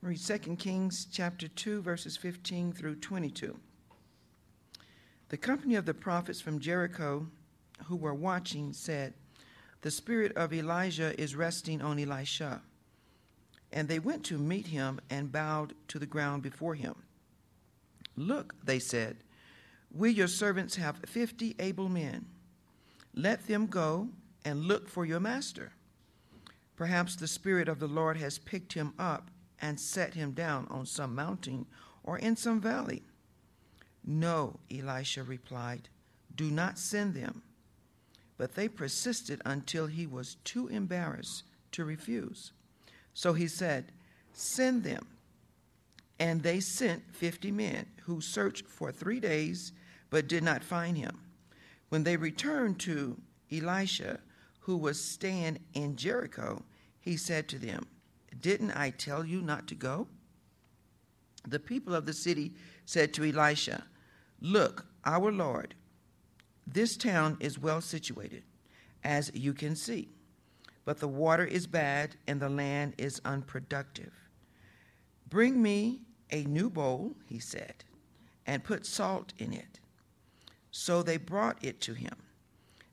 Read 2 Kings chapter 2, verses 15 through 22. The company of the prophets from Jericho who were watching said, The spirit of Elijah is resting on Elisha. And they went to meet him and bowed to the ground before him. Look, they said, we your servants have fifty able men. Let them go and look for your master. Perhaps the Spirit of the Lord has picked him up and set him down on some mountain or in some valley. No, Elisha replied, do not send them. But they persisted until he was too embarrassed to refuse. So he said, Send them. And they sent fifty men, who searched for three days, but did not find him. When they returned to Elisha, who was staying in Jericho, he said to them, Didn't I tell you not to go? The people of the city said to Elisha, Look, our Lord, this town is well situated, as you can see, but the water is bad and the land is unproductive. Bring me a new bowl, he said, and put salt in it. So they brought it to him.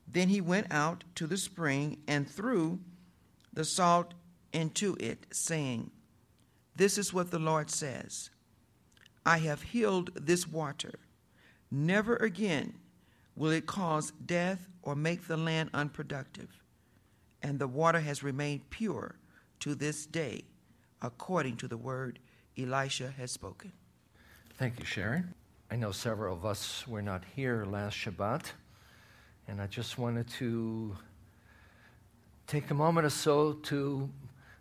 Then he went out to the spring and threw the salt into it, saying, This is what the Lord says I have healed this water. Never again will it cause death or make the land unproductive. And the water has remained pure to this day, according to the word Elisha has spoken. Thank you, Sharon. I know several of us were not here last Shabbat, and I just wanted to take a moment or so to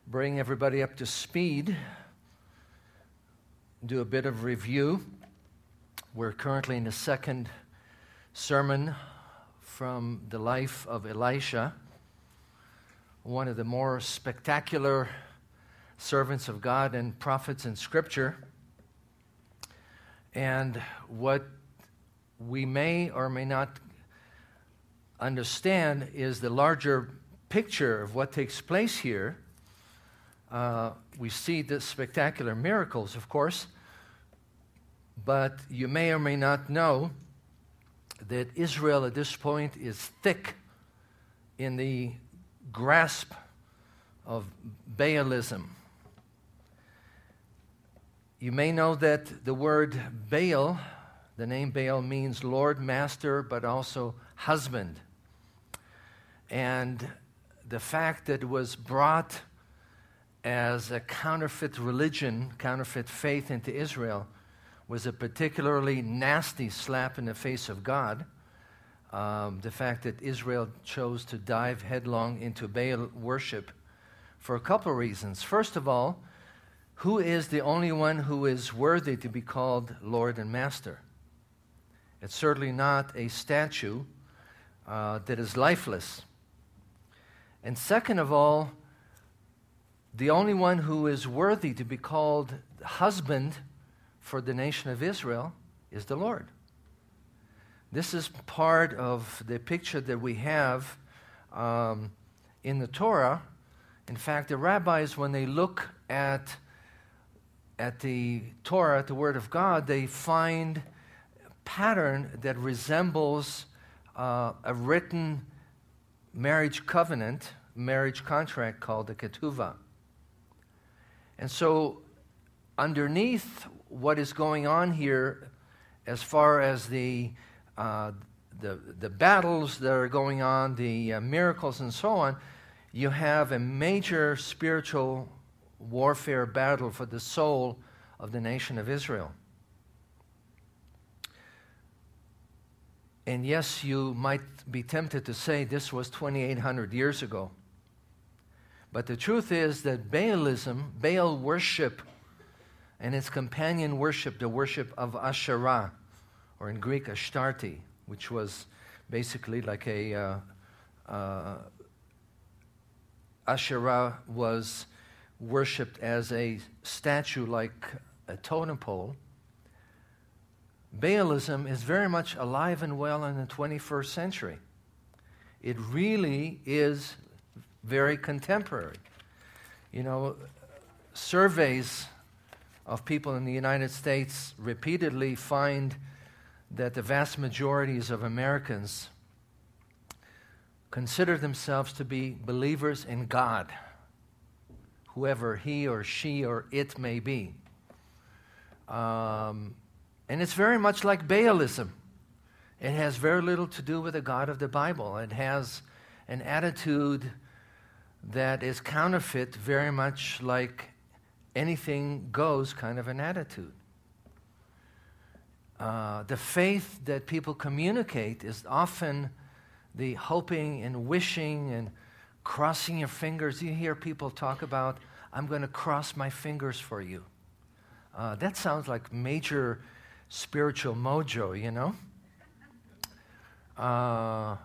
bring everybody up to speed, do a bit of review. We're currently in the second sermon from the life of Elisha, one of the more spectacular servants of God and prophets in Scripture. And what we may or may not understand is the larger picture of what takes place here. Uh, we see the spectacular miracles, of course, but you may or may not know that Israel at this point is thick in the grasp of Baalism. You may know that the word Baal, the name Baal, means Lord, Master, but also husband. And the fact that it was brought as a counterfeit religion, counterfeit faith into Israel, was a particularly nasty slap in the face of God. Um, the fact that Israel chose to dive headlong into Baal worship for a couple of reasons. First of all, who is the only one who is worthy to be called Lord and Master? It's certainly not a statue uh, that is lifeless. And second of all, the only one who is worthy to be called husband for the nation of Israel is the Lord. This is part of the picture that we have um, in the Torah. In fact, the rabbis, when they look at at the Torah, at the Word of God, they find a pattern that resembles uh, a written marriage covenant, marriage contract called the Ketuvah. And so, underneath what is going on here, as far as the uh, the, the battles that are going on, the uh, miracles, and so on, you have a major spiritual warfare battle for the soul of the nation of Israel. And yes, you might be tempted to say this was 2,800 years ago. But the truth is that Baalism, Baal worship, and its companion worship, the worship of Asherah, or in Greek, Astarte, which was basically like a. Uh, uh, Asherah was worshipped as a statue like a totem pole. Baalism is very much alive and well in the 21st century. It really is very contemporary. You know, surveys of people in the United States repeatedly find that the vast majorities of Americans consider themselves to be believers in God, whoever he or she or it may be. Um, and it's very much like Baalism. It has very little to do with the God of the Bible. It has an attitude that is counterfeit, very much like anything goes kind of an attitude. Uh, the faith that people communicate is often the hoping and wishing and crossing your fingers. You hear people talk about, I'm going to cross my fingers for you. Uh, that sounds like major spiritual mojo, you know? Uh,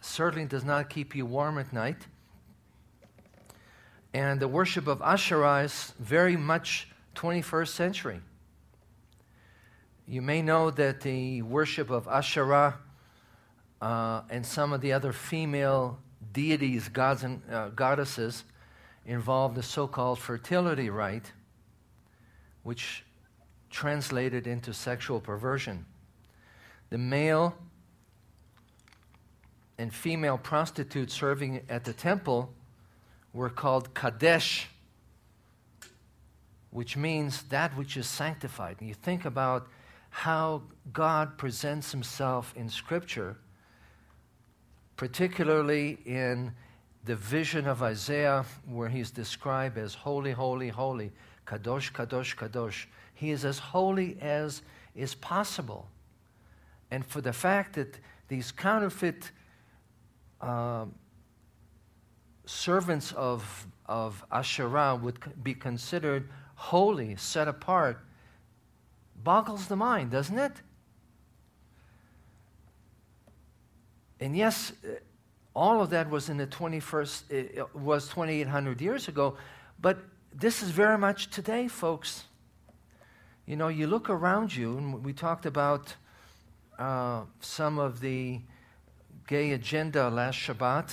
certainly does not keep you warm at night. And the worship of Asherah is very much 21st century. You may know that the worship of Asherah uh, and some of the other female deities, gods, and uh, goddesses involved the so called fertility rite, which translated into sexual perversion. The male and female prostitutes serving at the temple were called Kadesh, which means that which is sanctified. And you think about how God presents himself in Scripture, particularly in the vision of Isaiah, where he's described as holy, holy, holy, kadosh, kadosh, kadosh. He is as holy as is possible. And for the fact that these counterfeit uh, servants of, of Asherah would be considered holy, set apart, boggles the mind, doesn't it? And yes, uh, all of that was in the 21st, it uh, uh, was 2,800 years ago, but this is very much today, folks. You know, you look around you, and we talked about uh, some of the gay agenda last Shabbat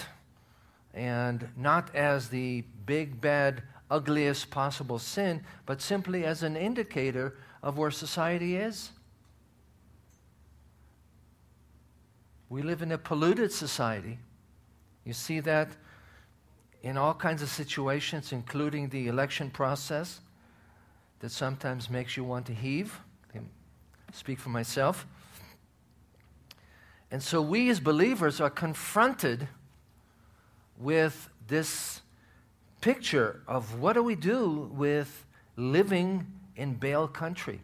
and not as the big, bad, ugliest possible sin, but simply as an indicator of where society is. We live in a polluted society. You see that in all kinds of situations, including the election process, that sometimes makes you want to heave. I speak for myself. And so we as believers are confronted with this picture of what do we do with living in Baal country?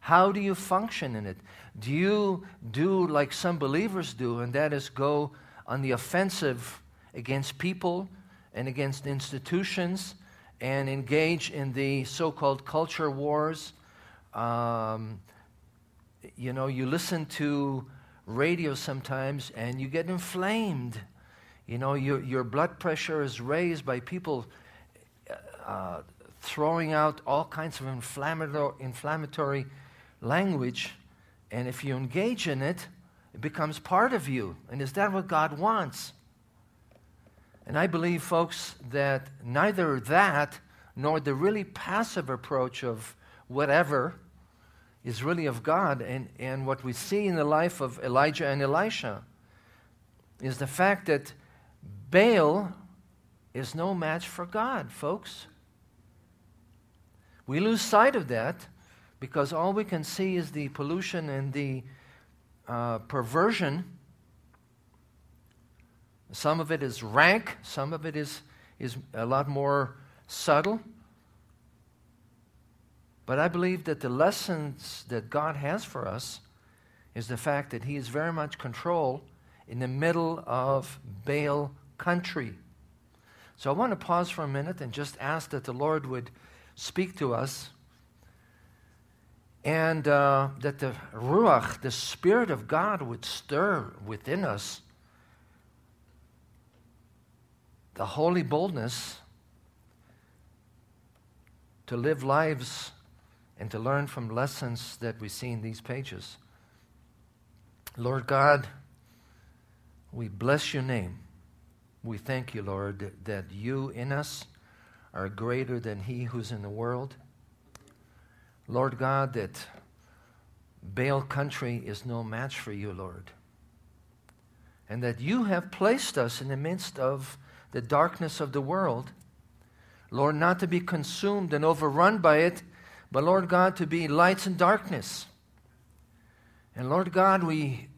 How do you function in it? Do you do like some believers do, and that is go on the offensive against people and against institutions and engage in the so called culture wars? Um, you know, you listen to radio sometimes and you get inflamed you know, your, your blood pressure is raised by people uh, throwing out all kinds of inflammatory, inflammatory language. And if you engage in it, it becomes part of you. And is that what God wants? And I believe, folks, that neither that nor the really passive approach of whatever is really of God. And, and what we see in the life of Elijah and Elisha is the fact that Baal is no match for God, folks. We lose sight of that because all we can see is the pollution and the uh, perversion. Some of it is rank, some of it is, is a lot more subtle. But I believe that the lessons that God has for us is the fact that He is very much control in the middle of Baal country. So I want to pause for a minute and just ask that the Lord would speak to us and uh, that the Ruach, the Spirit of God, would stir within us the holy boldness to live lives and to learn from lessons that we see in these pages. Lord God, we bless your name. We thank you, Lord, that you in us are greater than he who's in the world. Lord God, that Baal country is no match for you, Lord. And that you have placed us in the midst of the darkness of the world. Lord, not to be consumed and overrun by it, but Lord God, to be lights in darkness. And Lord God, we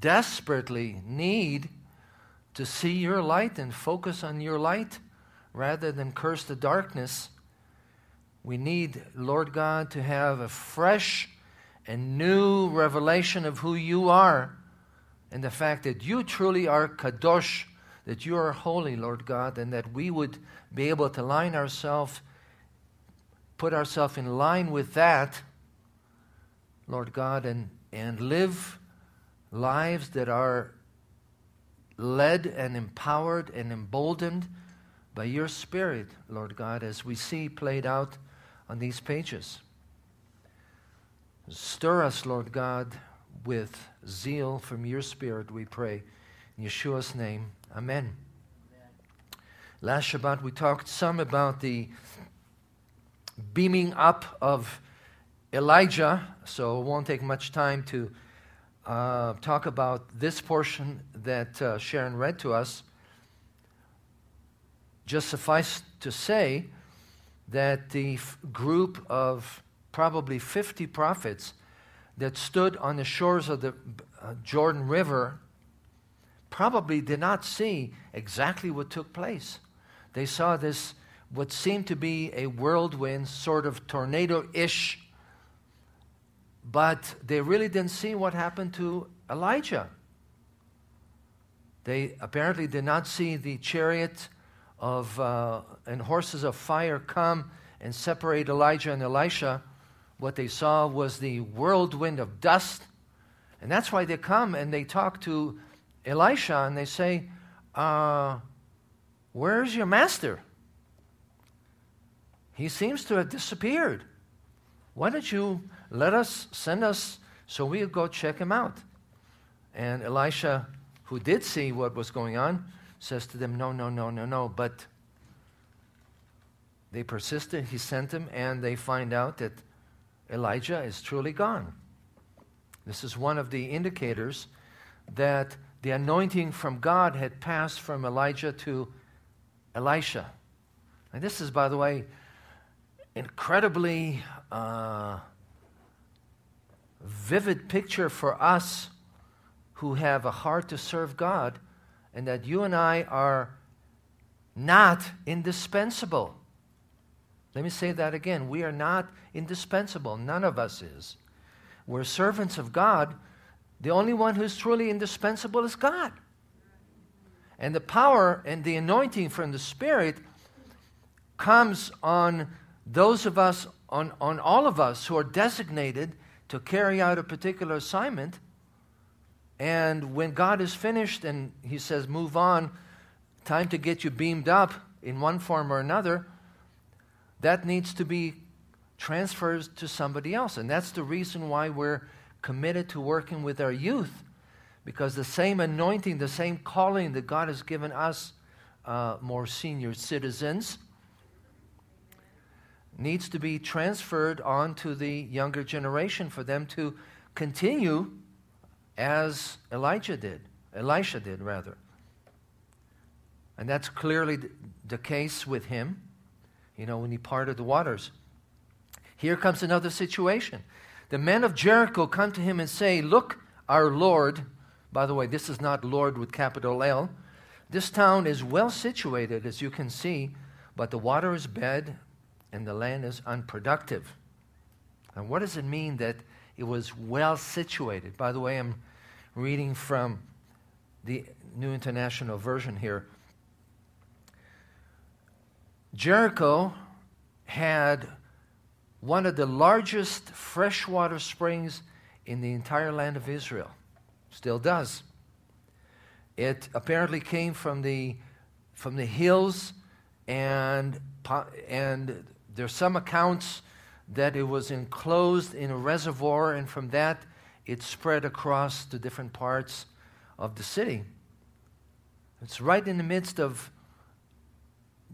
desperately need to see your light and focus on your light rather than curse the darkness. We need, Lord God, to have a fresh and new revelation of who you are and the fact that you truly are Kadosh, that you are holy, Lord God, and that we would be able to line ourselves, put ourselves in line with that, Lord God, and, and live lives that are led and empowered and emboldened by your Spirit, Lord God, as we see played out on these pages. Stir us, Lord God, with zeal from your Spirit, we pray. In Yeshua's name, Amen. amen. Last Shabbat, we talked some about the beaming up of Elijah, so it won't take much time to uh, talk about this portion that uh, Sharon read to us. Just suffice to say that the f- group of probably 50 prophets that stood on the shores of the uh, Jordan River probably did not see exactly what took place. They saw this, what seemed to be a whirlwind, sort of tornado ish, but they really didn't see what happened to Elijah. They apparently did not see the chariot of, uh, and horses of fire come and separate Elijah and Elisha what they saw was the whirlwind of dust. And that's why they come and they talk to Elisha and they say, uh, Where's your master? He seems to have disappeared. Why don't you let us send us so we'll go check him out? And Elisha, who did see what was going on, says to them, No, no, no, no, no. But they persisted. He sent them, and they find out that Elijah is truly gone. This is one of the indicators that the anointing from God had passed from Elijah to Elisha. And this is, by the way, incredibly uh, vivid picture for us who have a heart to serve God, and that you and I are not indispensable. Let me say that again. We are not indispensable. None of us is. We're servants of God. The only one who's truly indispensable is God. And the power and the anointing from the Spirit comes on those of us, on, on all of us who are designated to carry out a particular assignment. And when God is finished and He says, move on, time to get you beamed up in one form or another, that needs to be transferred to somebody else. And that's the reason why we're committed to working with our youth, because the same anointing, the same calling that God has given us, uh, more senior citizens, needs to be transferred on to the younger generation for them to continue as Elijah did, Elisha did, rather. And that's clearly the case with him you know, when he parted the waters. Here comes another situation. The men of Jericho come to him and say, Look, our Lord, by the way, this is not Lord with capital L. This town is well situated, as you can see, but the water is bad and the land is unproductive. And what does it mean that it was well situated? By the way, I'm reading from the New International Version here. Jericho had one of the largest freshwater springs in the entire land of Israel. Still does. It apparently came from the, from the hills, and, and there's some accounts that it was enclosed in a reservoir, and from that it spread across the different parts of the city. It's right in the midst of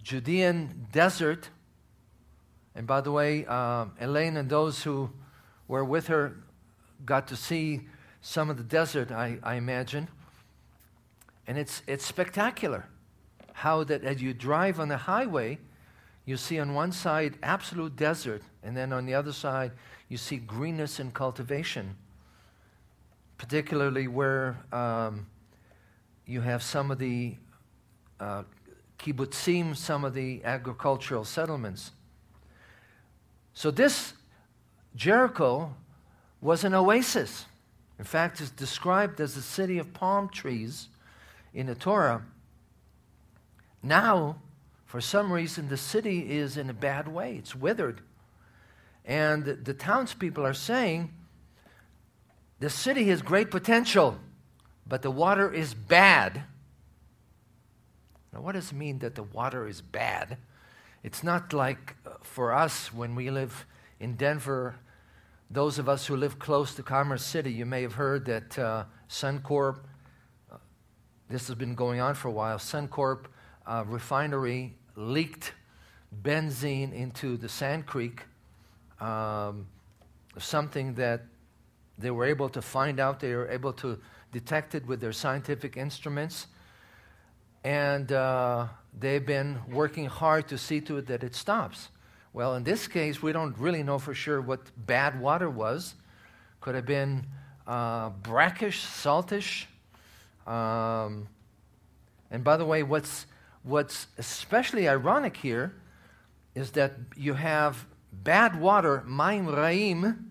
Judean desert, And by the way, uh, Elaine and those who were with her got to see some of the desert, I, I imagine. And it's, it's spectacular how that as you drive on the highway, you see on one side absolute desert, and then on the other side, you see greenness and cultivation, particularly where um, you have some of the uh, kibbutzim, some of the agricultural settlements. So this Jericho was an oasis. In fact, it's described as a city of palm trees in the Torah. Now, for some reason, the city is in a bad way. It's withered. And the townspeople are saying the city has great potential, but the water is bad. Now, what does it mean that the water is bad? It's not like uh, for us when we live in Denver, those of us who live close to Commerce City, you may have heard that uh, Suncor, uh, this has been going on for a while, Suncor uh, refinery leaked benzene into the Sand Creek, um, something that they were able to find out, they were able to detect it with their scientific instruments. And uh, they've been working hard to see to it that it stops. Well, in this case, we don't really know for sure what bad water was. Could have been uh, brackish, saltish. Um, and by the way, what's, what's especially ironic here is that you have bad water, maim ra'im,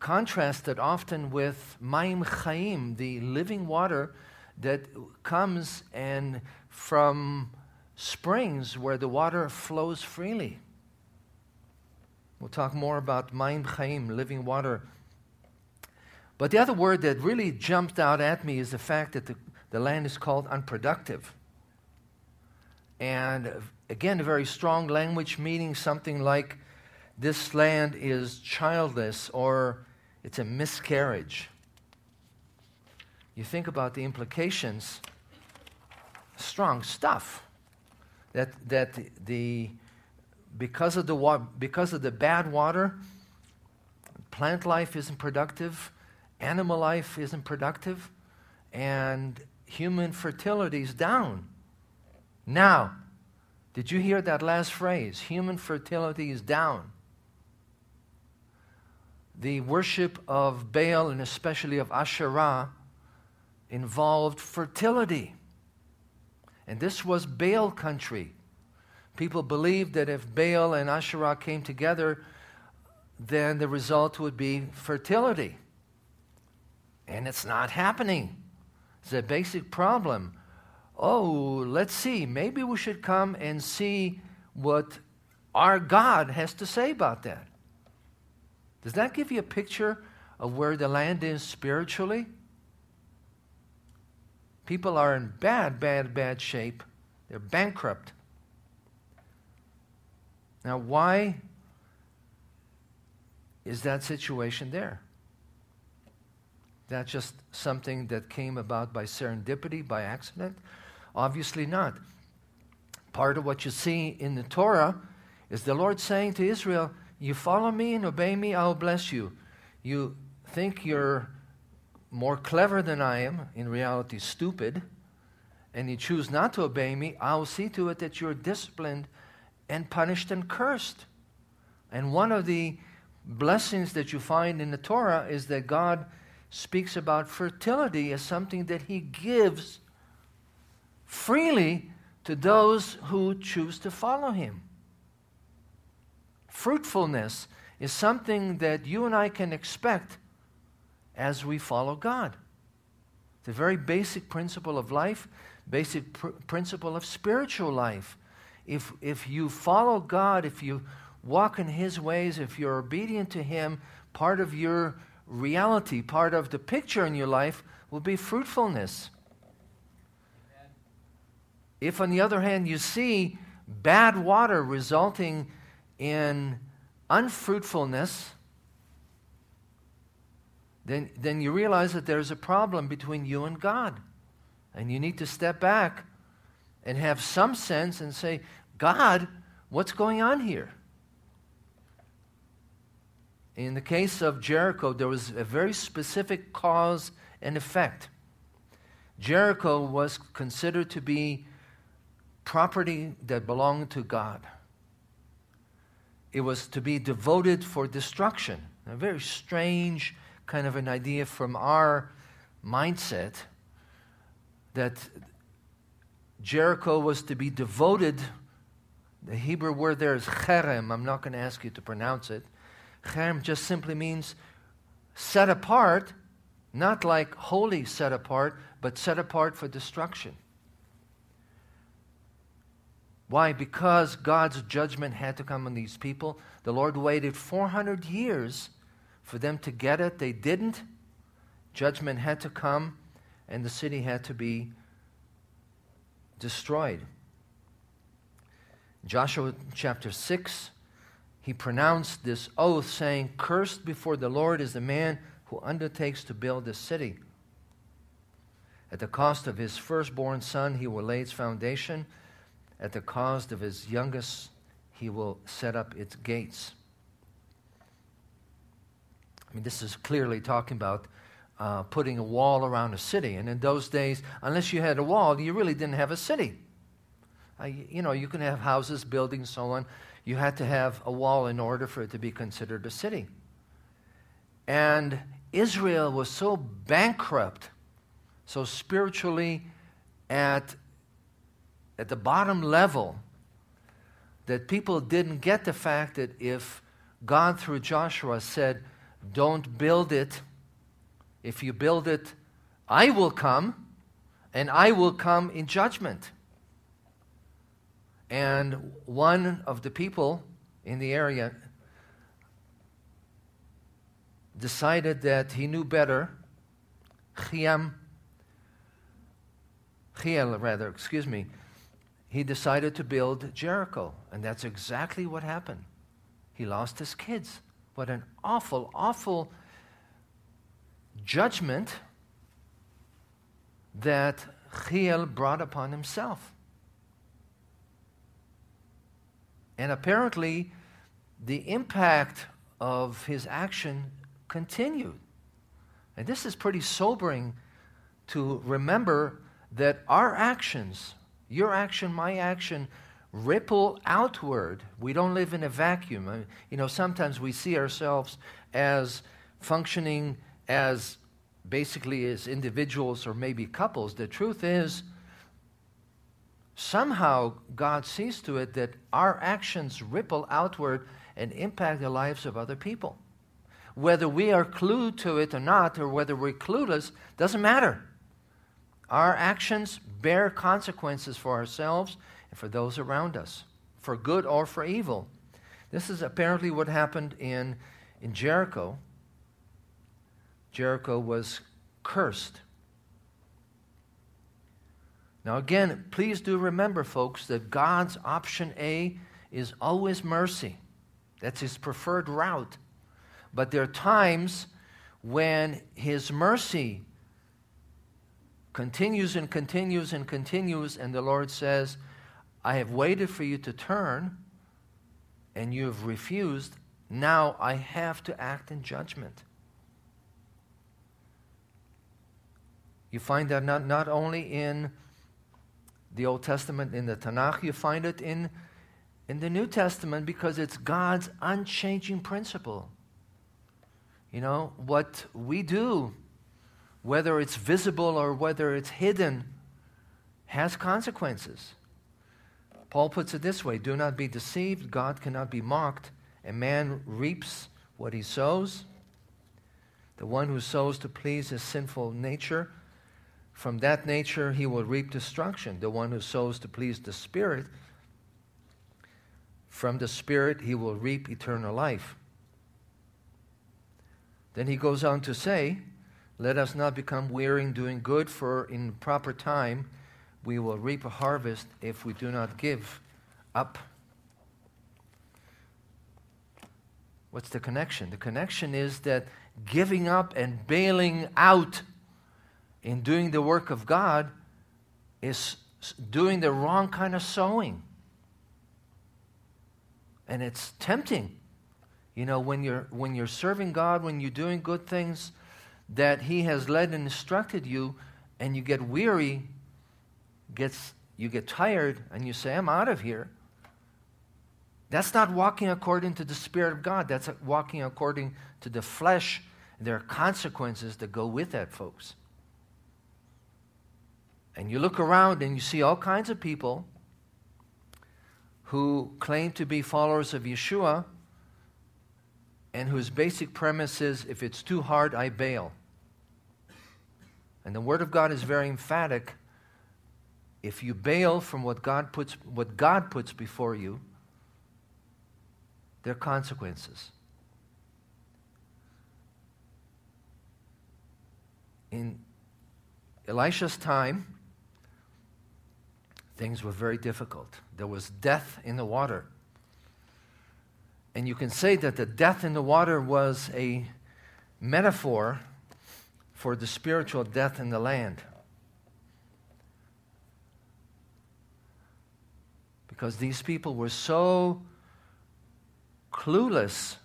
contrasted often with maim chaim, the living water that comes and from springs where the water flows freely. We'll talk more about Maim Chaim, living water. But the other word that really jumped out at me is the fact that the, the land is called unproductive. And again, a very strong language meaning something like this land is childless or it's a miscarriage. You think about the implications strong stuff. That, that the, because, of the wa- because of the bad water, plant life isn't productive, animal life isn't productive, and human fertility is down. Now, did you hear that last phrase? Human fertility is down. The worship of Baal and especially of Asherah involved fertility. And this was Baal country. People believed that if Baal and Asherah came together, then the result would be fertility. And it's not happening. It's a basic problem. Oh, let's see. Maybe we should come and see what our God has to say about that. Does that give you a picture of where the land is spiritually? People are in bad, bad, bad shape. They're bankrupt. Now, why is that situation there? That just something that came about by serendipity, by accident? Obviously not. Part of what you see in the Torah is the Lord saying to Israel, You follow me and obey me, I'll bless you. You think you're more clever than I am, in reality stupid, and you choose not to obey me, I will see to it that you're disciplined and punished and cursed. And one of the blessings that you find in the Torah is that God speaks about fertility as something that He gives freely to those who choose to follow Him. Fruitfulness is something that you and I can expect as we follow God. It's a very basic principle of life, basic pr- principle of spiritual life. If, if you follow God, if you walk in His ways, if you're obedient to Him, part of your reality, part of the picture in your life will be fruitfulness. If, on the other hand, you see bad water resulting in unfruitfulness, then, then you realize that there's a problem between you and God. And you need to step back and have some sense and say, God, what's going on here? in the case of Jericho, there was a very specific cause and effect. Jericho was considered to be property that belonged to God. It was to be devoted for destruction. A very strange kind of an idea from our mindset that Jericho was to be devoted. The Hebrew word there is cherem. I'm not going to ask you to pronounce it. Cherem just simply means set apart, not like holy set apart, but set apart for destruction. Why? Because God's judgment had to come on these people. The Lord waited 400 years for them to get it. They didn't. Judgment had to come, and the city had to be destroyed. Joshua chapter 6, he pronounced this oath, saying, Cursed before the Lord is the man who undertakes to build a city. At the cost of his firstborn son, he will lay its foundation. At the cost of his youngest, he will set up its gates. I mean, this is clearly talking about uh, putting a wall around a city. And in those days, unless you had a wall, you really didn't have a city. Uh, you know, you can have houses, buildings, so on. You had to have a wall in order for it to be considered a city. And Israel was so bankrupt, so spiritually at, at the bottom level, that people didn't get the fact that if God, through Joshua, said, Don't build it, if you build it, I will come, and I will come in judgment. And one of the people in the area decided that he knew better. Chiam, Chiel, rather, excuse me. He decided to build Jericho, and that's exactly what happened. He lost his kids. What an awful, awful judgment that Chiel brought upon himself. And apparently, the impact of his action continued. And this is pretty sobering to remember that our actions, your action, my action, ripple outward. We don't live in a vacuum. You know, sometimes we see ourselves as functioning as basically as individuals or maybe couples. The truth is, somehow God sees to it that our actions ripple outward and impact the lives of other people. Whether we are clued to it or not, or whether we're clueless, doesn't matter. Our actions bear consequences for ourselves and for those around us, for good or for evil. This is apparently what happened in, in Jericho. Jericho was cursed. Now, again, please do remember, folks, that God's option A is always mercy. That's his preferred route. But there are times when his mercy continues and continues and continues, and the Lord says, I have waited for you to turn, and you have refused. Now I have to act in judgment. You find that not, not only in the Old Testament, in the Tanakh, you find it in, in the New Testament because it's God's unchanging principle. You know, what we do, whether it's visible or whether it's hidden, has consequences. Paul puts it this way Do not be deceived, God cannot be mocked. A man reaps what he sows. The one who sows to please his sinful nature from that nature he will reap destruction. The one who sows to please the Spirit, from the Spirit he will reap eternal life. Then he goes on to say, Let us not become weary in doing good, for in proper time we will reap a harvest if we do not give up. What's the connection? The connection is that giving up and bailing out in doing the work of God is doing the wrong kind of sowing. And it's tempting. You know, when you're, when you're serving God, when you're doing good things that He has led and instructed you, and you get weary, gets, you get tired, and you say, I'm out of here. That's not walking according to the Spirit of God. That's walking according to the flesh. There are consequences that go with that, folks. And you look around and you see all kinds of people who claim to be followers of Yeshua and whose basic premise is if it's too hard, I bail. And the Word of God is very emphatic. If you bail from what God puts, what God puts before you, there are consequences. In Elisha's time, things were very difficult. There was death in the water. And you can say that the death in the water was a metaphor for the spiritual death in the land. Because these people were so clueless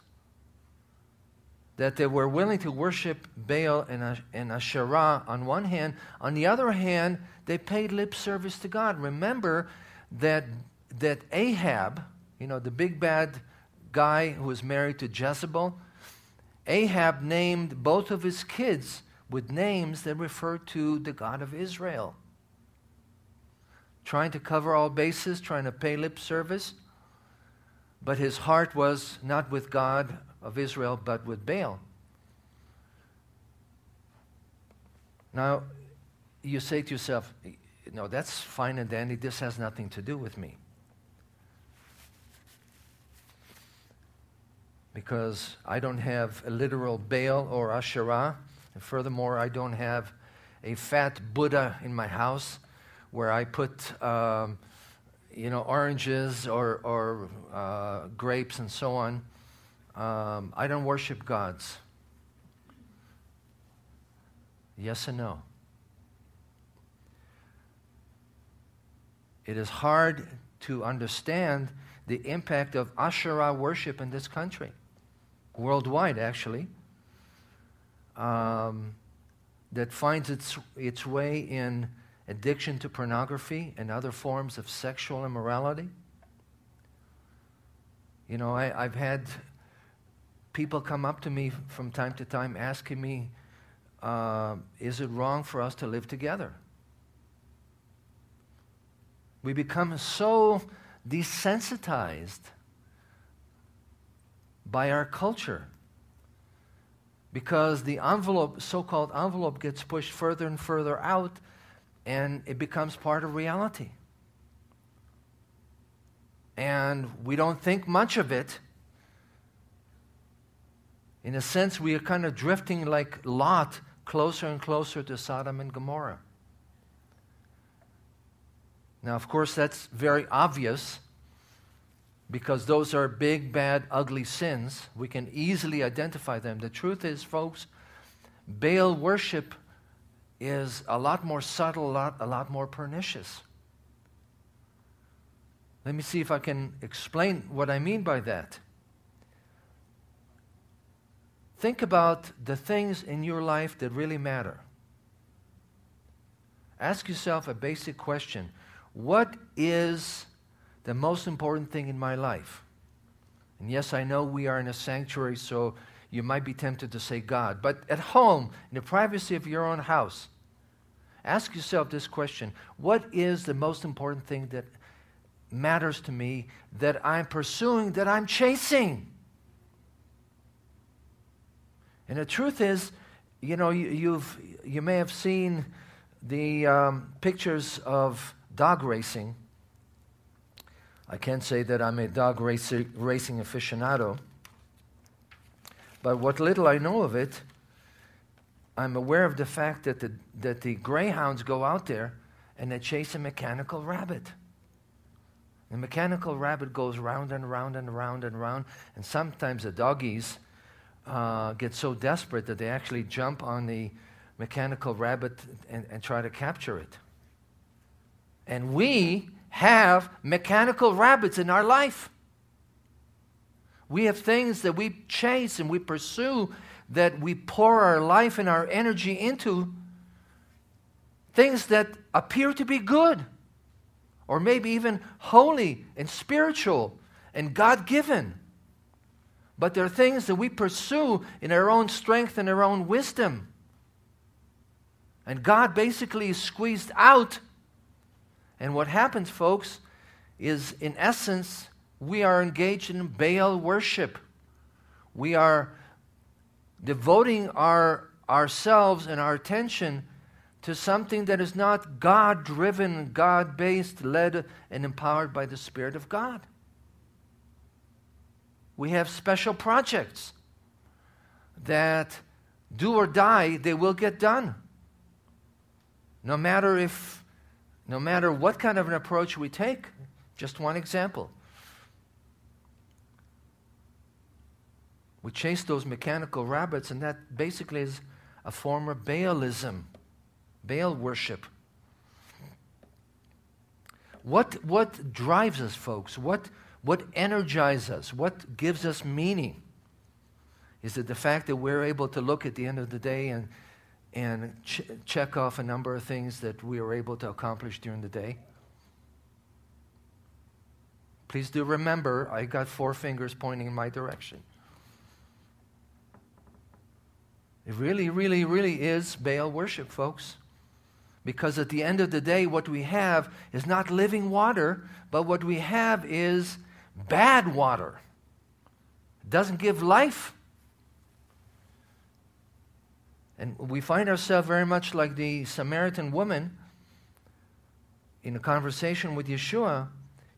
that they were willing to worship Baal and, Asherah on one hand. On the other hand, they paid lip service to God. Remember that, that Ahab, you know, the big bad guy who was married to Jezebel, Ahab named both of his kids with names that refer to the God of Israel. Trying to cover all bases, trying to pay lip service, but his heart was not with God of Israel, but with Baal. Now, you say to yourself, no, that's fine and dandy. This has nothing to do with me. Because I don't have a literal Baal or Asherah. And furthermore, I don't have a fat Buddha in my house where I put, um, you know, oranges or, or uh, grapes and so on. Um, I don't worship gods. Yes and no. It is hard to understand the impact of Asherah worship in this country, worldwide actually, um, that finds its, its way in addiction to pornography and other forms of sexual immorality. You know, I, I've had people come up to me from time to time asking me, uh, is it wrong for us to live together? We become so desensitized by our culture because the envelope, so called envelope, gets pushed further and further out and it becomes part of reality. And we don't think much of it in a sense, we are kind of drifting like Lot closer and closer to Sodom and Gomorrah. Now, of course, that's very obvious because those are big, bad, ugly sins. We can easily identify them. The truth is, folks, Baal worship is a lot more subtle, a lot, a lot more pernicious. Let me see if I can explain what I mean by that. Think about the things in your life that really matter. Ask yourself a basic question What is the most important thing in my life? And yes, I know we are in a sanctuary, so you might be tempted to say God. But at home, in the privacy of your own house, ask yourself this question What is the most important thing that matters to me that I'm pursuing, that I'm chasing? And the truth is, you know, you, you've, you may have seen the um, pictures of dog racing. I can't say that I'm a dog racer, racing aficionado, but what little I know of it, I'm aware of the fact that the, that the greyhounds go out there and they chase a mechanical rabbit. The mechanical rabbit goes round and round and round and round, and sometimes the doggies uh, get so desperate that they actually jump on the mechanical rabbit and, and try to capture it. And we have mechanical rabbits in our life. We have things that we chase and we pursue that we pour our life and our energy into. Things that appear to be good, or maybe even holy and spiritual and God given. But they're things that we pursue in our own strength and our own wisdom. And God basically is squeezed out. And what happens, folks, is in essence, we are engaged in Baal worship. We are devoting our, ourselves and our attention to something that is not God driven, God based, led, and empowered by the Spirit of God. We have special projects that do or die, they will get done. No matter if, no matter what kind of an approach we take. Just one example. We chase those mechanical rabbits, and that basically is a form of Baalism, Baal worship. What, what drives us, folks? What, what energizes us? What gives us meaning? Is it the fact that we're able to look at the end of the day and, and ch- check off a number of things that we were able to accomplish during the day? Please do remember, I got four fingers pointing in my direction. It really, really, really is Baal worship, folks. Because at the end of the day, what we have is not living water, but what we have is bad water. It doesn't give life. And we find ourselves very much like the Samaritan woman in a conversation with Yeshua.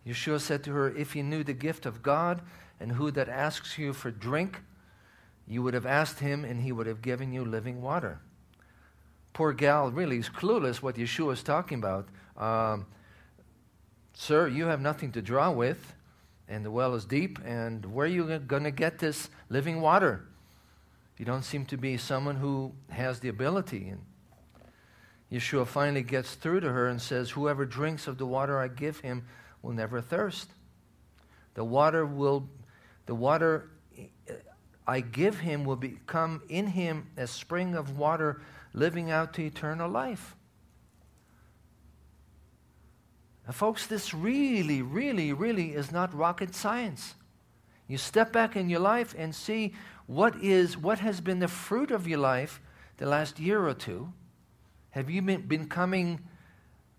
Yeshua said to her, If you knew the gift of God and who that asks you for drink, you would have asked him and he would have given you living water. Poor gal really is clueless what Yeshua is talking about. Um, Sir, you have nothing to draw with, and the well is deep, and where are you going to get this living water? You don't seem to be someone who has the ability. And Yeshua finally gets through to her and says, Whoever drinks of the water I give him will never thirst. The water will, the water I give him will become in him a spring of water living out to eternal life. Now, folks, this really, really, really is not rocket science. You step back in your life and see what is what has been the fruit of your life the last year or two. Have you been becoming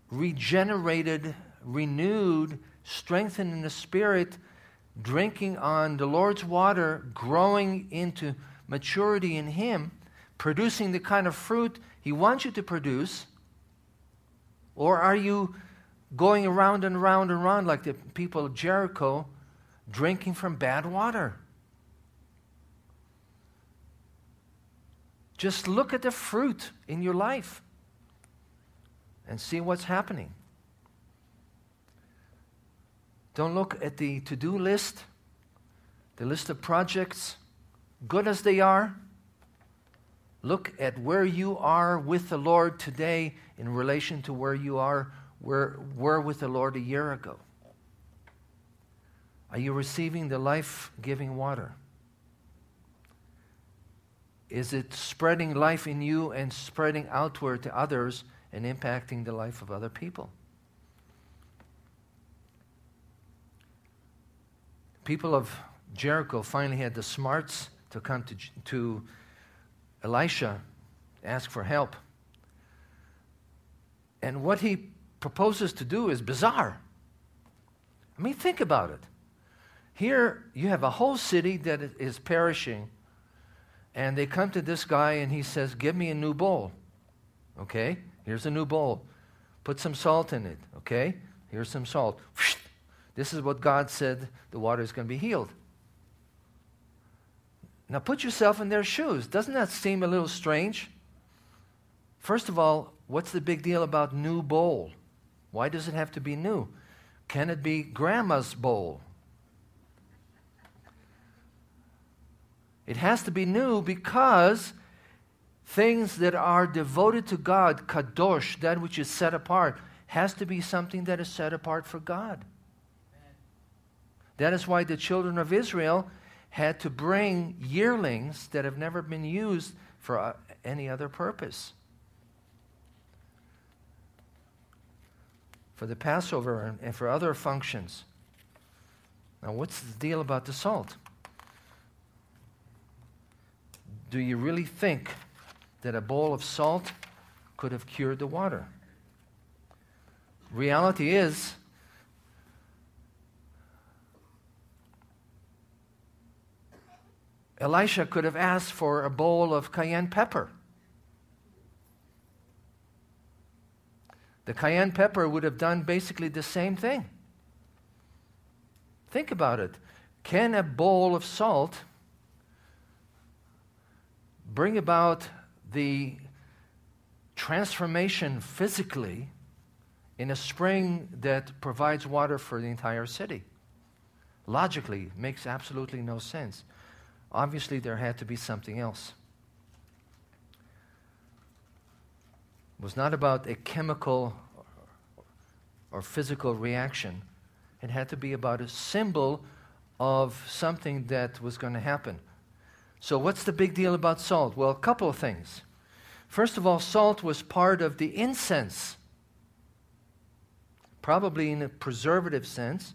regenerated, renewed, strengthened in the spirit? drinking on the Lord's water, growing into maturity in Him, producing the kind of fruit He wants you to produce? Or are you going around and around and around like the people of Jericho, drinking from bad water? Just look at the fruit in your life and see what's happening. Don't look at the to do list, the list of projects, good as they are. Look at where you are with the Lord today in relation to where you are were, were with the Lord a year ago. Are you receiving the life giving water? Is it spreading life in you and spreading outward to others and impacting the life of other people? people of Jericho finally had the smarts to come to, to Elisha, ask for help. And what he proposes to do is bizarre. I mean, think about it. Here you have a whole city that is perishing, and they come to this guy and he says, Give me a new bowl. Okay? Here's a new bowl. Put some salt in it. Okay? Here's some salt. This is what God said the water is going to be healed. Now put yourself in their shoes. Doesn't that seem a little strange? First of all, what's the big deal about new bowl? Why does it have to be new? Can it be grandma's bowl? It has to be new because things that are devoted to God, kadosh, that which is set apart, has to be something that is set apart for God. That is why the children of Israel had to bring yearlings that have never been used for uh, any other purpose. For the Passover and for other functions. Now, what's the deal about the salt? Do you really think that a bowl of salt could have cured the water? Reality is, Elisha could have asked for a bowl of cayenne pepper. The cayenne pepper would have done basically the same thing. Think about it. Can a bowl of salt bring about the transformation physically in a spring that provides water for the entire city? Logically, makes absolutely no sense. Obviously, there had to be something else. It was not about a chemical or physical reaction. It had to be about a symbol of something that was going to happen. So, what's the big deal about salt? Well, a couple of things. First of all, salt was part of the incense, probably in a preservative sense.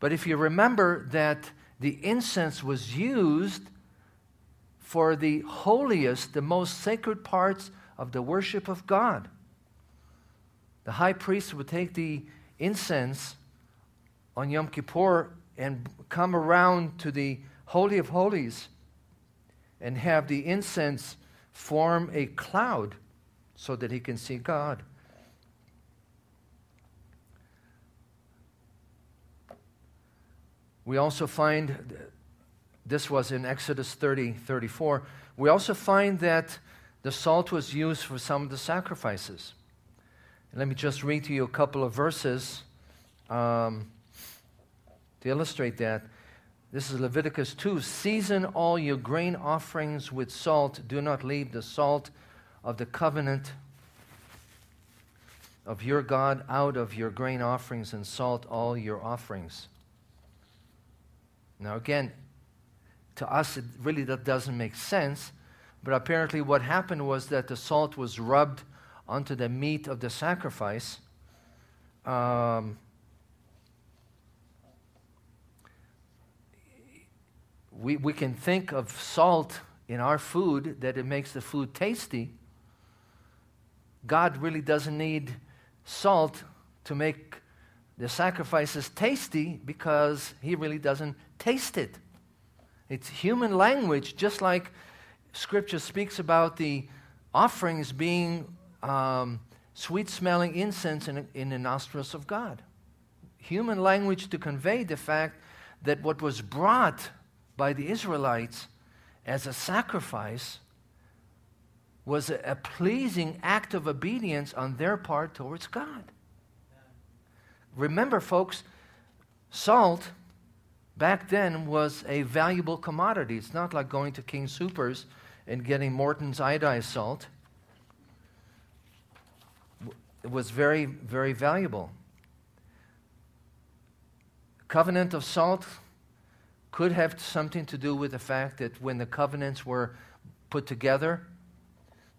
But if you remember that the incense was used for the holiest, the most sacred parts of the worship of God. The high priest would take the incense on Yom Kippur and come around to the Holy of Holies and have the incense form a cloud so that he can see God. We also find, this was in Exodus 30 34, we also find that the salt was used for some of the sacrifices. Let me just read to you a couple of verses um, to illustrate that. This is Leviticus 2. Season all your grain offerings with salt. Do not leave the salt of the covenant of your God out of your grain offerings and salt all your offerings. Now, again, to us, it really that doesn't make sense. But apparently, what happened was that the salt was rubbed onto the meat of the sacrifice. Um, we, we can think of salt in our food that it makes the food tasty. God really doesn't need salt to make the sacrifices tasty because he really doesn't taste it. It's human language, just like Scripture speaks about the offerings being um, sweet smelling incense in, in the nostrils of God. Human language to convey the fact that what was brought by the Israelites as a sacrifice was a, a pleasing act of obedience on their part towards God. Remember, folks, salt back then was a valuable commodity. It's not like going to King Supers and getting Morton's iodized salt. It was very, very valuable. Covenant of salt could have something to do with the fact that when the covenants were put together,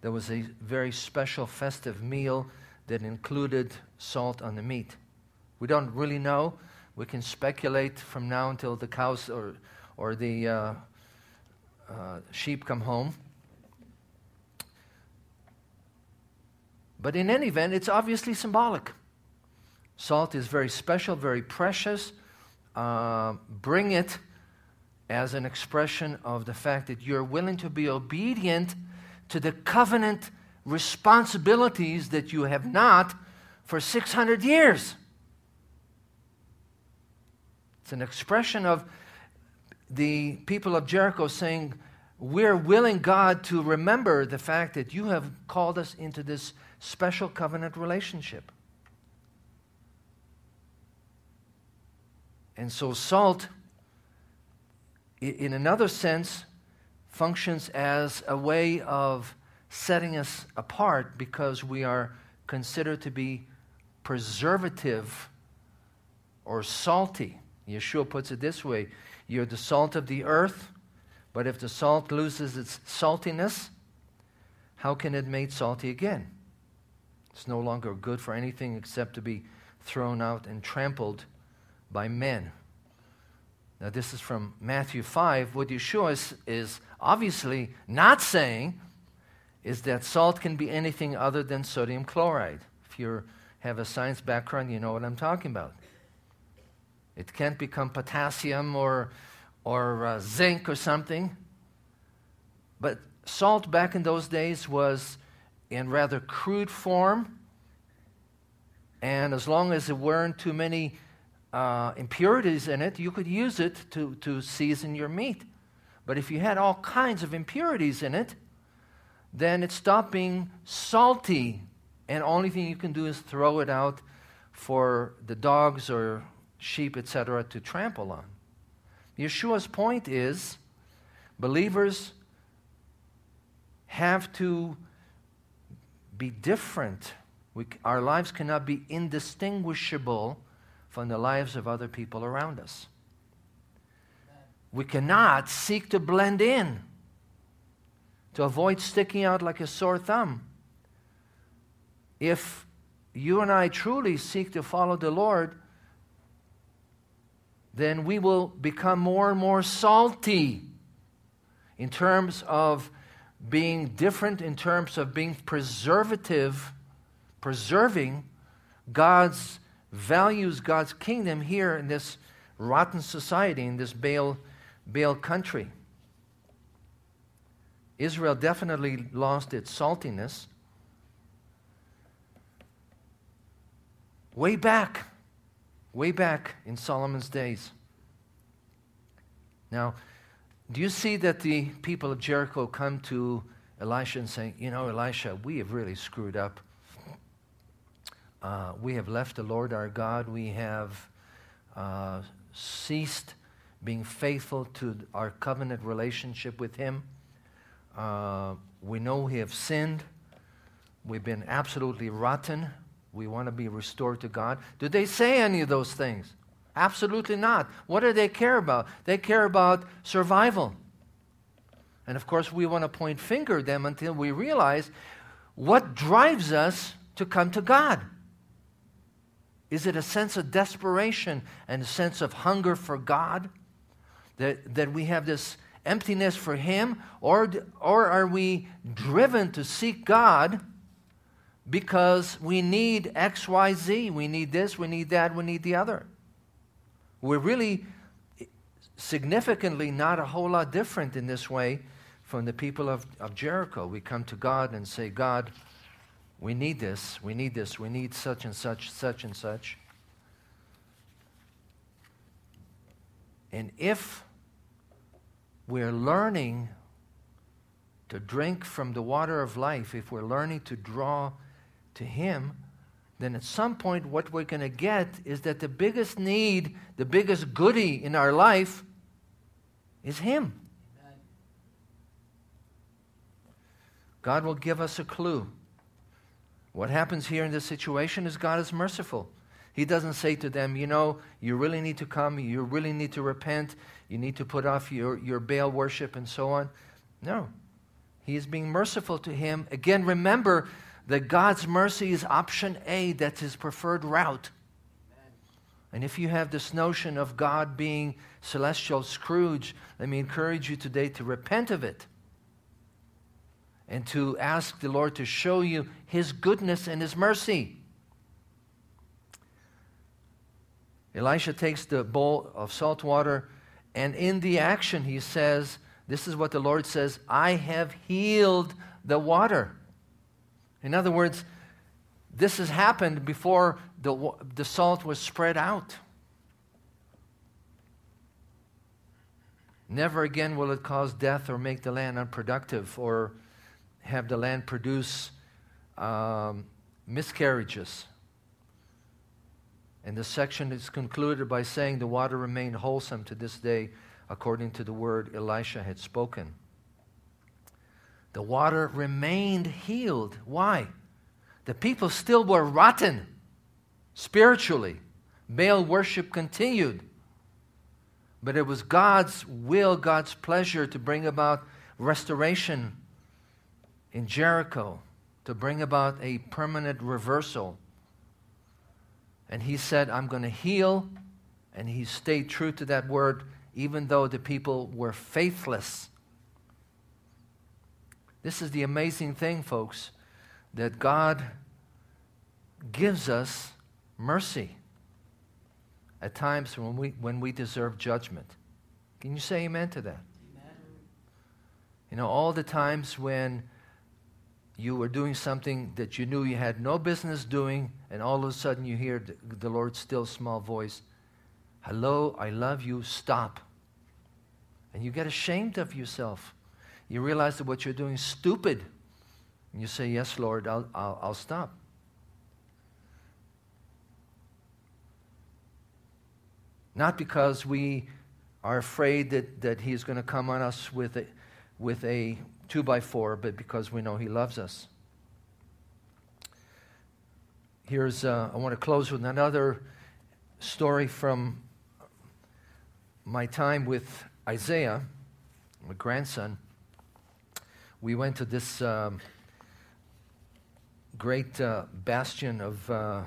there was a very special festive meal that included salt on the meat. We don't really know we can speculate from now until the cows or, or the uh, uh, sheep come home. But in any event, it's obviously symbolic. Salt is very special, very precious. Uh, bring it as an expression of the fact that you're willing to be obedient to the covenant responsibilities that you have not for 600 years. It's an expression of the people of Jericho saying, We're willing, God, to remember the fact that you have called us into this special covenant relationship. And so, salt, in another sense, functions as a way of setting us apart because we are considered to be preservative or salty. Yeshua puts it this way You're the salt of the earth, but if the salt loses its saltiness, how can it made salty again? It's no longer good for anything except to be thrown out and trampled by men. Now, this is from Matthew 5. What Yeshua is, is obviously not saying is that salt can be anything other than sodium chloride. If you have a science background, you know what I'm talking about. It can't become potassium or, or uh, zinc or something. But salt back in those days was in rather crude form. And as long as there weren't too many uh, impurities in it, you could use it to, to season your meat. But if you had all kinds of impurities in it, then it stopped being salty. And only thing you can do is throw it out for the dogs or sheep, etc., to trample on. Yeshua's point is believers have to be different. We, our lives cannot be indistinguishable from the lives of other people around us. We cannot seek to blend in to avoid sticking out like a sore thumb. If you and I truly seek to follow the Lord, then we will become more and more salty in terms of being different, in terms of being preservative, preserving God's values, God's kingdom here in this rotten society, in this Baal, Baal country. Israel definitely lost its saltiness. Way back, way back in Solomon's days. Now, do you see that the people of Jericho come to Elisha and say, You know, Elisha, we have really screwed up. Uh, we have left the Lord our God. We have uh, ceased being faithful to our covenant relationship with Him. Uh, we know we have sinned. We've been absolutely rotten. We want to be restored to God. Do they say any of those things? Absolutely not. What do they care about? They care about survival. And of course, we want to point finger at them until we realize what drives us to come to God. Is it a sense of desperation and a sense of hunger for God? That, that we have this emptiness for Him? Or, or are we driven to seek God because we need X, Y, Z? We need this, we need that, we need the other. We're really significantly not a whole lot different in this way from the people of, of Jericho. We come to God and say, God, we need this, we need this, we need such and such, such and such. And if we're learning to drink from the water of life, if we're learning to draw to Him, then at some point, what we're going to get is that the biggest need, the biggest goody in our life is Him. Amen. God will give us a clue. What happens here in this situation is God is merciful. He doesn't say to them, you know, you really need to come, you really need to repent, you need to put off your, your Baal worship and so on. No. He is being merciful to him. Again, remember that God's mercy is option A, that's his preferred route. And if you have this notion of God being celestial Scrooge, let me encourage you today to repent of it and to ask the Lord to show you his goodness and his mercy. Elisha takes the bowl of salt water, and in the action, he says, This is what the Lord says I have healed the water. In other words, this has happened before the, the salt was spread out. Never again will it cause death or make the land unproductive or have the land produce um, miscarriages. And this section is concluded by saying the water remained wholesome to this day, according to the word Elisha had spoken. The water remained healed. Why? The people still were rotten spiritually. Baal worship continued. But it was God's will, God's pleasure to bring about restoration in Jericho, to bring about a permanent reversal. And he said, I'm going to heal. And he stayed true to that word, even though the people were faithless. This is the amazing thing, folks, that God gives us mercy at times when we, when we deserve judgment. Can you say amen to that? Amen. You know, all the times when you were doing something that you knew you had no business doing, and all of a sudden you hear the, Lord's still small voice, Hello, I love you, stop. And you get ashamed of yourself. You realize that what you're doing is stupid. And you say, Yes, Lord, I'll, I'll, I'll stop. Not because we are afraid that, that He's going to come on us with a, with a two by four, but because we know He loves us. Here's, uh, I want to close with another story from my time with Isaiah, my grandson. We went to this um, great uh, bastion of uh,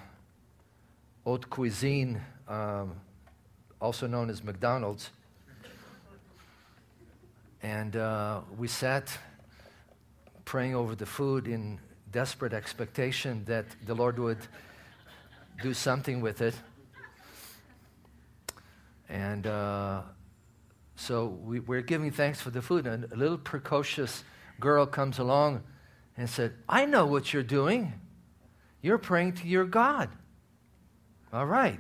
haute cuisine. Um, also known as McDonald's. And uh, we sat praying over the food in desperate expectation that the Lord would do something with it. And uh, so we, we're giving thanks for the food. And a little precocious girl comes along and said, I know what you're doing. You're praying to your God. All right.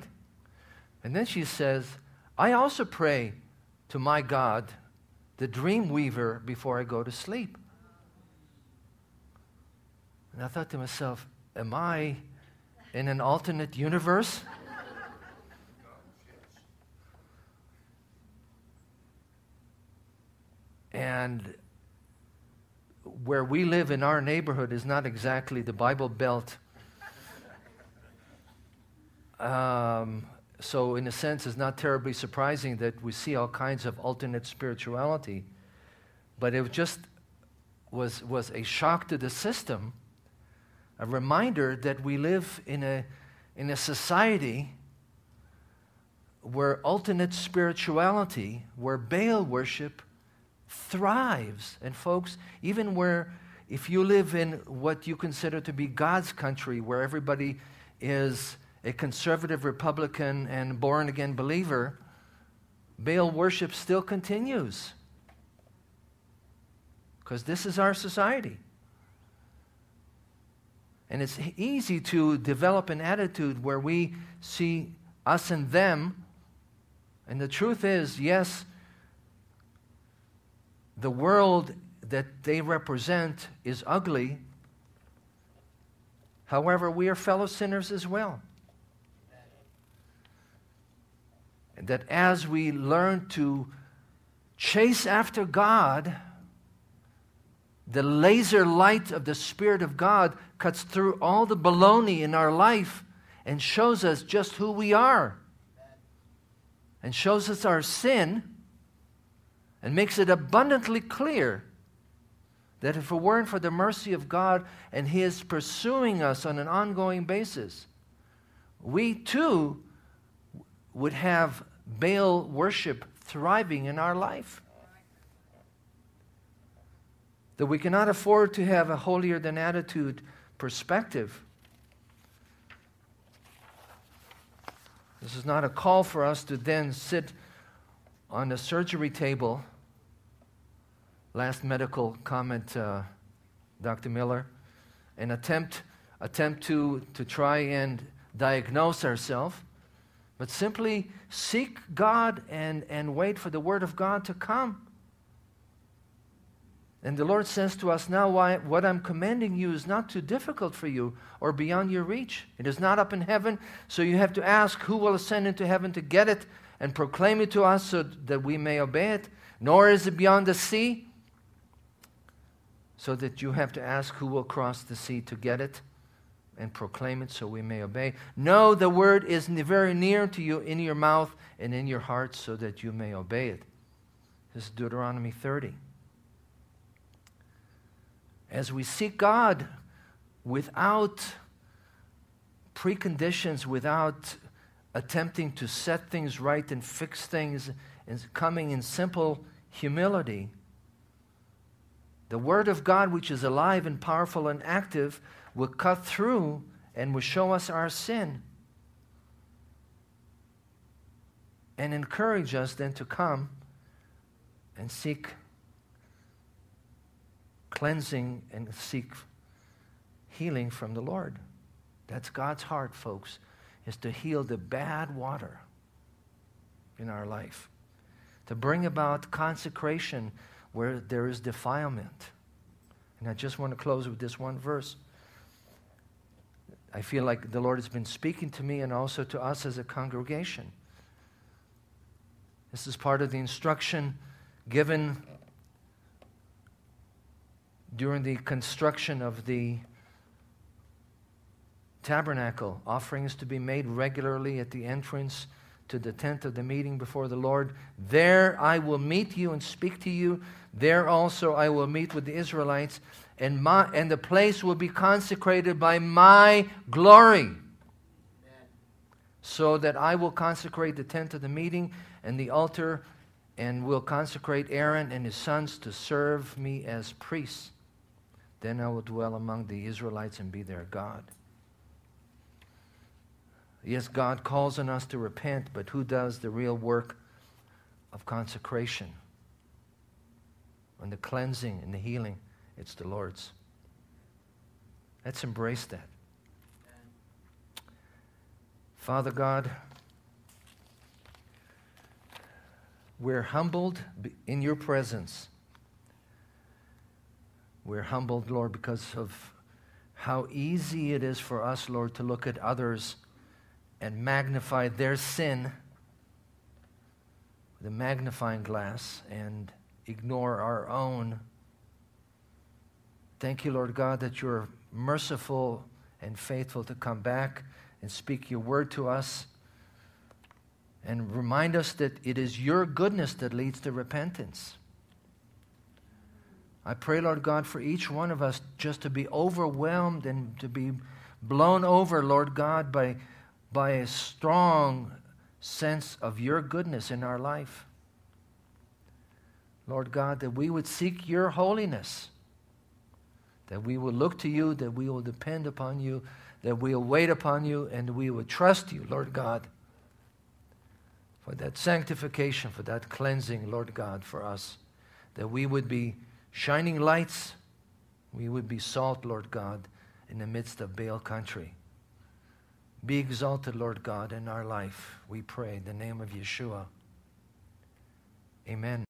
And then she says, I also pray to my God, the dream weaver, before I go to sleep. And I thought to myself, Am I in an alternate universe? and where we live in our neighborhood is not exactly the Bible Belt. Um, so, in a sense, it's not terribly surprising that we see all kinds of alternate spirituality. But it just was, was a shock to the system, a reminder that we live in a, in a society where alternate spirituality, where Baal worship thrives. And, folks, even where, if you live in what you consider to be God's country, where everybody is a conservative Republican and born again believer, Baal worship still continues. Because this is our society. And it's easy to develop an attitude where we see us and them. And the truth is, yes, the world that they represent is ugly. However, we are fellow sinners as well. That as we learn to chase after God, the laser light of the Spirit of God cuts through all the baloney in our life and shows us just who we are. And shows us our sin and makes it abundantly clear that if it weren't for the mercy of God and His pursuing us on an ongoing basis, we too would have Baal worship thriving in our life. That we cannot afford to have a holier than attitude perspective. This is not a call for us to then sit on the surgery table. Last medical comment, uh, Dr. Miller, and attempt, attempt to, to try and diagnose ourselves but simply seek God and, and wait for the Word of God to come. And the Lord says to us now, why, what I'm commanding you is not too difficult for you or beyond your reach. It is not up in heaven, so you have to ask who will ascend into heaven to get it and proclaim it to us so that we may obey it. Nor is it beyond the sea, so that you have to ask who will cross the sea to get it. And proclaim it so we may obey. No, the word is very near to you in your mouth and in your heart so that you may obey it. This is Deuteronomy 30. As we seek God without preconditions, without attempting to set things right and fix things, and coming in simple humility, the Word of God, which is alive and powerful and active, will cut through and will show us our sin and encourage us then to come and seek cleansing and seek healing from the Lord. That's God's heart, folks, is to heal the bad water in our life, to bring about consecration where there is defilement. And I just want to close with this one verse. I feel like the Lord has been speaking to me and also to us as a congregation. This is part of the instruction given during the construction of the tabernacle. Offerings to be made regularly at the entrance to the tent of the meeting before the Lord. There I will meet you and speak to you. There also I will meet with the Israelites, and, my, and the place will be consecrated by my glory. So that I will consecrate the tent of the meeting and the altar, and will consecrate Aaron and his sons to serve me as priests. Then I will dwell among the Israelites and be their God. Yes, God calls on us to repent, but who does the real work of consecration? And the cleansing and the healing, it's the Lord's. Let's embrace that. Father God, we're humbled in your presence. We're humbled, Lord, because of how easy it is for us, Lord, to look at others and magnify their sin with a magnifying glass and ignore our own. Thank you, Lord God, that you're merciful and faithful to come back and speak your word to us and remind us that it is your goodness that leads to repentance. I pray, Lord God, for each one of us just to be overwhelmed and to be blown over, Lord God, by, by a strong sense of your goodness in our life. Lord God, that we would seek your holiness, that we will look to you, that we will depend upon you, that we will wait upon you, and we will trust you, Lord God, for that sanctification, for that cleansing, Lord God, for us, that we would be shining lights. We would be salt, Lord God, in the midst of Baal country. Be exalted, Lord God, in our life, we pray, in the name of Yeshua. Amen.